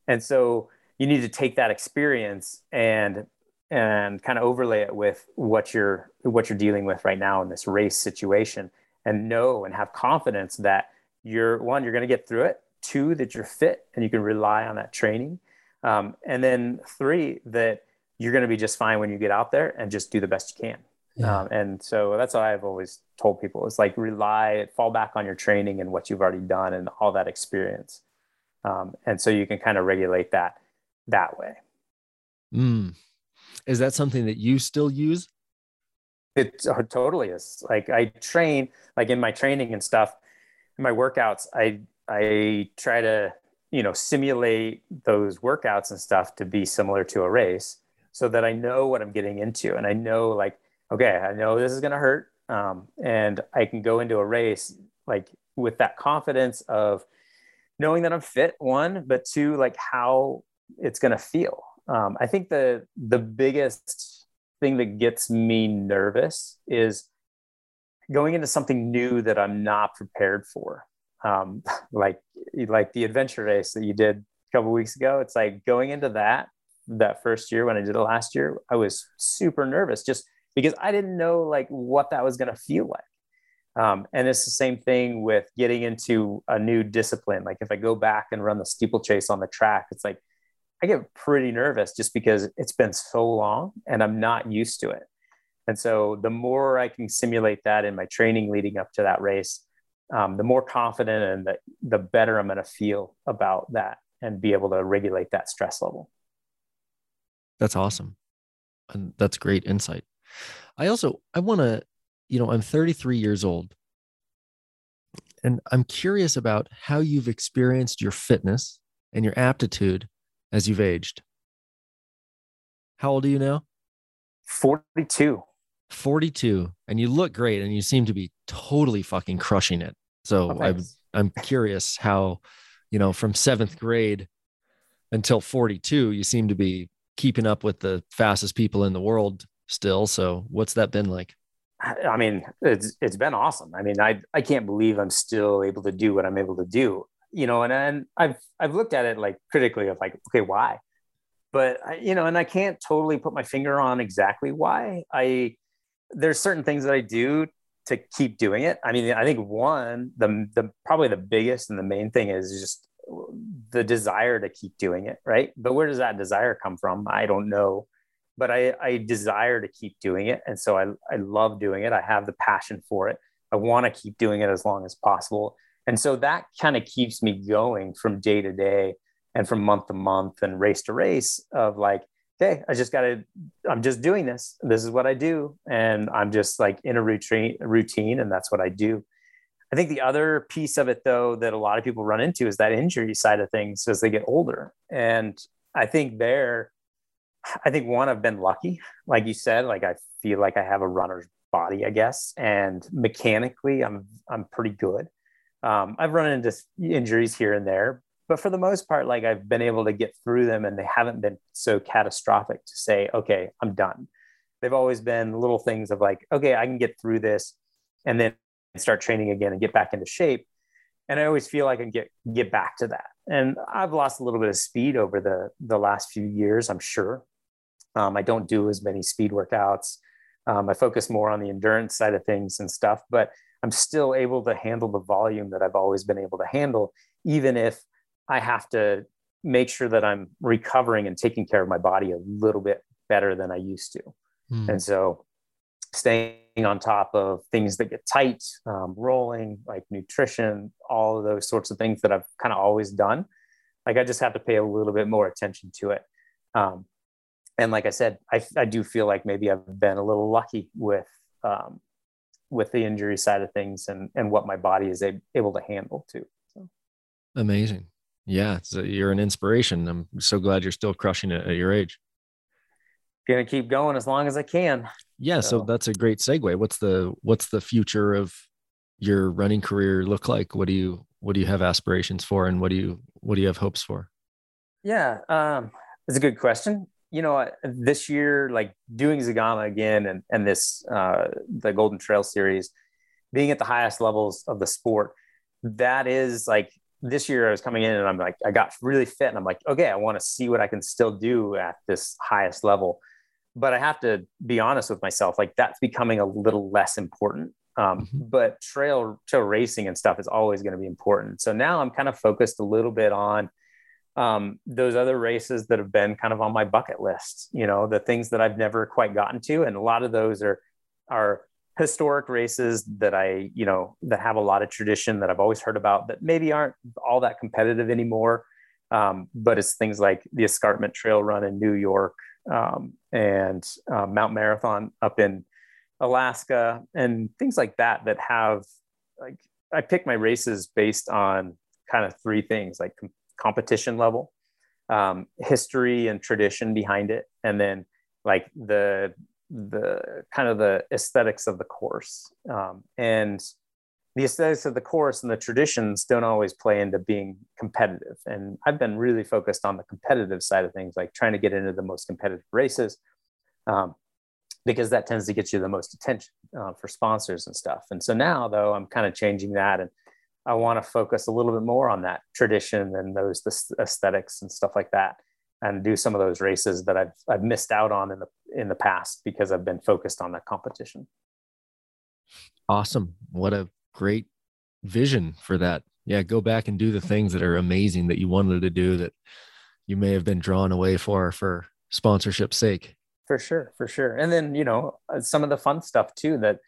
And so you need to take that experience and and kind of overlay it with what you're what you're dealing with right now in this race situation and know and have confidence that you're one you're going to get through it. Two that you're fit and you can rely on that training. Um, and then three that you're going to be just fine when you get out there and just do the best you can Yeah. um, and so that's what I've always told people is like rely, fall back on your training and what you've already done and all that experience. Um, and so you can kind of regulate that that way. Mm. Is that something that you still use? It totally is. Like I train, like in my training and stuff, in my workouts, I I try to you know simulate those workouts and stuff to be similar to a race, so that I know what I'm getting into, and I know like okay, I know this is gonna hurt, um, and I can go into a race like with that confidence of knowing that I'm fit. One, but two, like how it's gonna feel. Um, I think the the biggest thing that gets me nervous is going into something new that I'm not prepared for. Um, like like the adventure race that you did a couple weeks ago. It's like going into that that first year when I did it last year, I was super nervous just because I didn't know like what that was going to feel like. Um, and it's the same thing with getting into a new discipline. Like if I go back and run the steeplechase on the track, it's like I get pretty nervous just because it's been so long and I'm not used to it. And so the more I can simulate that in my training leading up to that race, um, the more confident and the, the better I'm going to feel about that and be able to regulate that stress level. That's awesome. And that's great insight. I also I want to, you know, I'm 33 years old. And I'm curious about how you've experienced your fitness and your aptitude as you've aged. How old are you now? 42. 42. And you look great and you seem to be totally fucking crushing it. So Oh, I'm. I'm curious how, you know, from seventh grade until 42, you seem to be keeping up with the fastest people in the world still. So what's that been like? I mean, it's it's been awesome. I mean, I I can't believe I'm still able to do what I'm able to do. You know, and and I've I've looked at it like critically of like, okay, why? But I, you know, and I can't totally put my finger on exactly why. I there's certain things that I do to keep doing it. I mean, I think one, the the probably the biggest and the main thing is just the desire to keep doing it, right? But where does that desire come from? I don't know but I, I desire to keep doing it. And so I, I love doing it. I have the passion for it. I want to keep doing it as long as possible. And so that kind of keeps me going from day to day and from month to month and race to race of like, okay, I just got to, I'm just doing this. This is what I do. And I'm just like in a routine, routine, and that's what I do. I think the other piece of it, though, that a lot of people run into is that injury side of things as they get older. And I think there, I think one, I've been lucky. Like you said, like I feel like I have a runner's body, I guess. And mechanically, I'm I'm pretty good. Um, I've run into injuries here and there, but for the most part, like I've been able to get through them and they haven't been so catastrophic to say, okay, I'm done. They've always been little things of like, okay, I can get through this and then start training again and get back into shape. And I always feel like I can get get back to that. And I've lost a little bit of speed over the the last few years, I'm sure. Um, I don't do as many speed workouts. Um, I focus more on the endurance side of things and stuff, but I'm still able to handle the volume that I've always been able to handle, even if I have to make sure that I'm recovering and taking care of my body a little bit better than I used to. Hmm. And so staying on top of things that get tight, um, rolling, like nutrition, all of those sorts of things that I've kind of always done. Like I just have to pay a little bit more attention to it. Um, and like I said, I, I do feel like maybe I've been a little lucky with um, with the injury side of things and and what my body is a, able to handle too. So Amazing. Yeah. So you're an inspiration. I'm so glad you're still crushing it at your age. Gonna keep going as long as I can. Yeah. So So- that's a great segue. What's the, what's the future of your running career look like? What do you, what do you have aspirations for? And what do you, what do you have hopes for? Yeah, um, it's a good question. You know, this year, like doing Zegama again and and this uh, the Golden Trail series, being at the highest levels of the sport, that is like this year I was coming in and I'm like I got really fit and I'm like okay I want to see what I can still do at this highest level, but I have to be honest with myself like that's becoming a little less important. Um, Mhm. But trail trail racing and stuff is always going to be important. So now I'm kind of focused a little bit on um, those other races that have been kind of on my bucket list, you know, the things that I've never quite gotten to. And a lot of those are, are historic races that I, you know, that have a lot of tradition that I've always heard about that maybe aren't all that competitive anymore. Um, but it's things like the Escarpment Trail Run in New York um, and uh, Mount Marathon up in Alaska and things like that that have like I pick my races based on kind of three things like com- competition level, um, history and tradition behind it, and then like the the kind of the aesthetics of the course. Um, and the aesthetics of the course and the traditions don't always play into being competitive and i've been really focused on the competitive side of things like trying to get into the most competitive races um, because that tends to get you the most attention uh, for sponsors and stuff and so now though i'm kind of changing that and i want to focus a little bit more on that tradition and those the aesthetics and stuff like that and do some of those races that I've I've missed out on in the in the past because I've been focused on that competition. Awesome. What a great vision for that. Yeah. Go back and do the things that are amazing that you wanted to do that you may have been drawn away for, for sponsorship's sake. For sure, for sure. And then, you know, uh, some of the fun stuff too that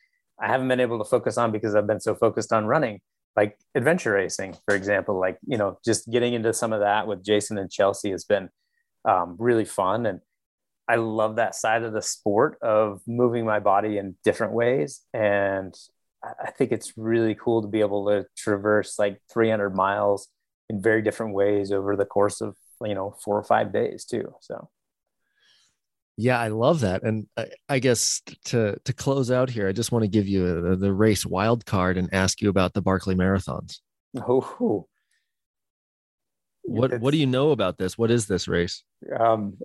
I haven't been able to focus on because I've been so focused on running, like adventure racing, for example. Like, you know, just getting into some of that with Jason and Chelsea has been um, really fun. And I love that side of the sport of moving my body in different ways. And I- think it's really cool to be able to traverse like 300 miles in very different ways over the course of you know four or five days too. So Yeah, I love that. And I, I guess to to close out here, I just want to give you a, the race wild card and ask you about the Barkley Marathons. oh, What what do you know about this? What is this race? Um,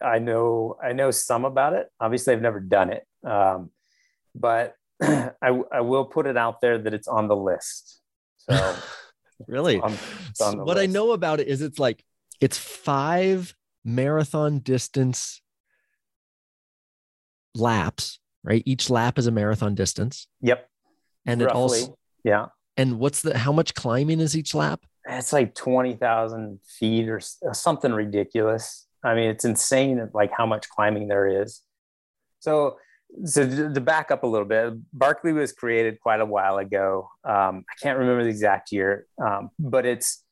I know I know some about it. Obviously, I've never done it, um, but I, I will put it out there that it's on the list. So Really? on- on what I know about it is it's like it's five marathon distance laps, right? Each lap is a marathon distance. Yep. And it also yeah, and what's the how much climbing is each lap? it's like twenty thousand feet or uh, something ridiculous. I mean, it's insane, like how much climbing there is. So, so to back up a little bit, Barkley was created quite a while ago. Um, I can't remember the exact year, um, but it's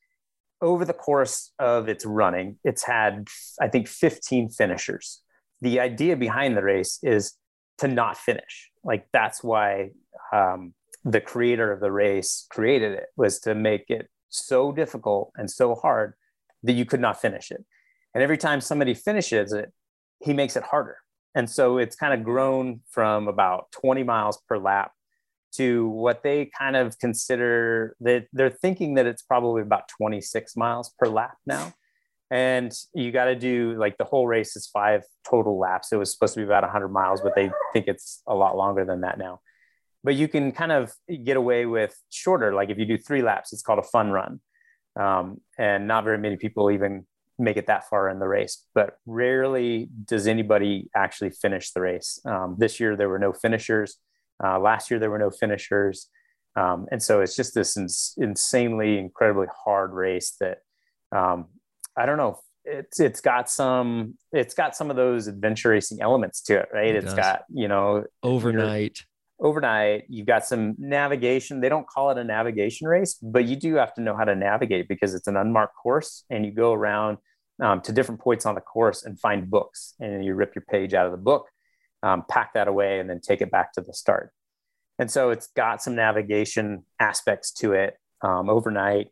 over the course of its running, it's had, I think, 15 finishers. The idea behind the race is to not finish. Like that's why um, the creator of the race created it was to make it so difficult and so hard that you could not finish it. And every time somebody finishes it, he makes it harder. And so it's kind of grown from about 20 miles per lap to what they kind of consider that they're thinking that it's probably about 26 miles per lap now. And you got to do like the whole race is five total laps. It was supposed to be about 100 miles, but they think it's a lot longer than that now. But you can kind of get away with shorter. Like if you do three laps, it's called a fun run. Um, and not very many people even make it that far in the race, but rarely does anybody actually finish the race. Um, this year, there were no finishers. Uh, last year, there were no finishers. Um, and so it's just this ins- insanely, incredibly hard race that um, I don't know. It's it's got some it's got some of those adventure racing elements to it, right? It It's does. got you know Overnight. Overnight you've got some navigation. They don't call it a navigation race but you do have to know how to navigate because it's an unmarked course and you go around um, to different points on the course and find books and you rip your page out of the book um, pack that away and then take it back to the start. And so it's got some navigation aspects to it um, overnight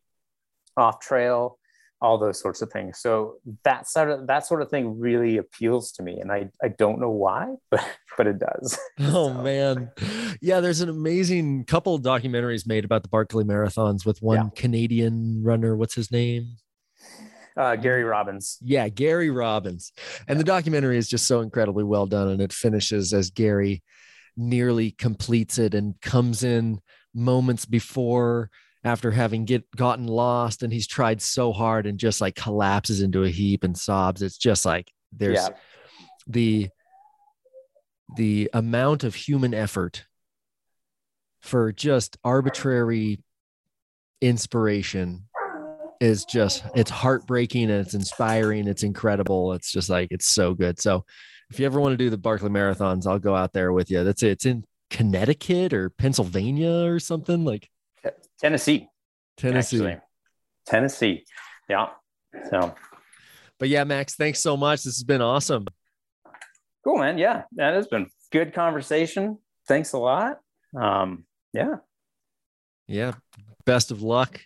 off trail all those sorts of things so that sort of that sort of thing really appeals to me and i i don't know why but but it does Oh So- man. Yeah, there's an amazing couple of documentaries made about the Barkley marathons with one Yeah. Canadian runner. What's his name? uh, gary robbins Yeah, Gary Robbins. And the documentary is just so incredibly well done. And it finishes as Gary nearly completes it and comes in moments before after having get gotten lost and he's tried so hard and just like collapses into a heap and sobs. It's just like there's yeah. the the amount of human effort for just arbitrary inspiration is just it's heartbreaking and it's inspiring. It's incredible. It's just like it's so good. So if you ever want to do the barkley marathons i'll go out there with you that's it. It's in connecticut or pennsylvania or something like Tennessee, tennessee actually. Tennessee. Yeah. So but yeah max thanks so much this has been awesome cool, man. Yeah. That has been good conversation. Thanks a lot. Um, yeah. yeah best of luck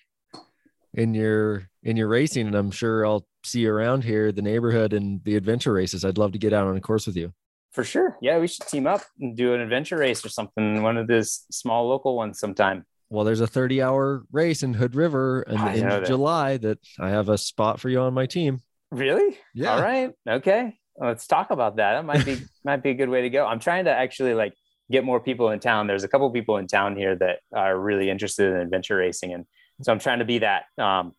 in your in your racing and i'm sure i'll see you around here the neighborhood and the adventure races i'd love to get out on a course with you For sure. Yeah. We should team up and do an adventure race or something, one of these small local ones sometime. Well there's a 30 hour race in hood river in, in july that i have a spot for you on my team Really? Yeah. All right. Okay. Let's talk about that. That might be might be a good way to go. I'm trying to actually like get more people in town. There's a couple people in town here that are really interested in adventure racing, and so I'm trying to be that um,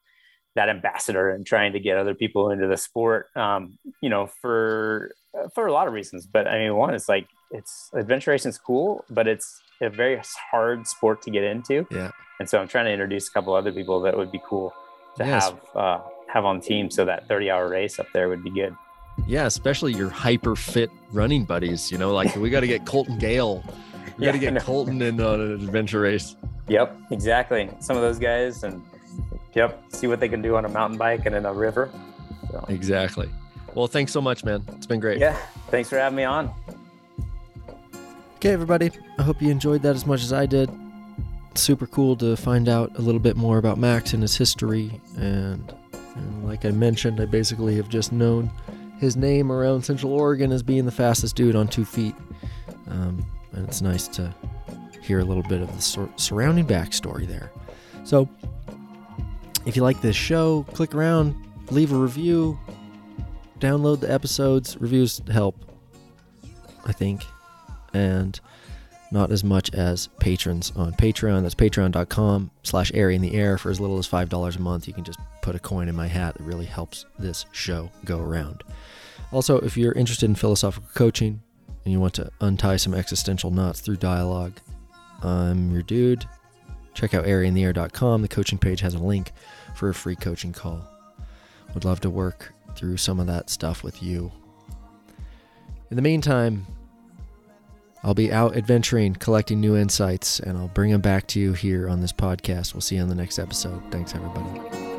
that ambassador and trying to get other people into the sport. Um, you know, for for a lot of reasons. But I mean, one is like it's adventure racing is cool, but it's a very hard sport to get into. Yeah. And so I'm trying to introduce a couple other people that would be cool to Yes. have uh, have on team. So that 30 hour race up there would be good. yeah especially your hyper fit running buddies you know like we got to get colton gale we got to get colton in on an adventure race Yep, exactly. Some of those guys, and yep, see what they can do on a mountain bike and in a river. So, exactly well thanks so much man it's been great yeah, thanks for having me on. Okay, everybody. I hope you enjoyed that as much as I did. super cool to find out a little bit more about Max and his history. And, and like I mentioned, I basically have just known his name around Central Oregon as being the fastest dude on two feet. Um, and it's nice to hear a little bit of the sur- surrounding backstory there. So, if you like this show, click around, leave a review, download the episodes. Reviews help, I think, and not as much as patrons on Patreon. That's patreon.com slash airy in the air for as little as $5 a month. You can just put a coin in my hat. It really helps this show go around. Also, if you're interested in philosophical coaching and you want to untie some existential knots through dialogue, I'm your dude. Check out airyintheair.com. The coaching page has a link for a free coaching call. Would love to work through some of that stuff with you. In the meantime, I'll be out adventuring, collecting new insights, and I'll bring them back to you here on this podcast. We'll see you on the next episode. Thanks, everybody.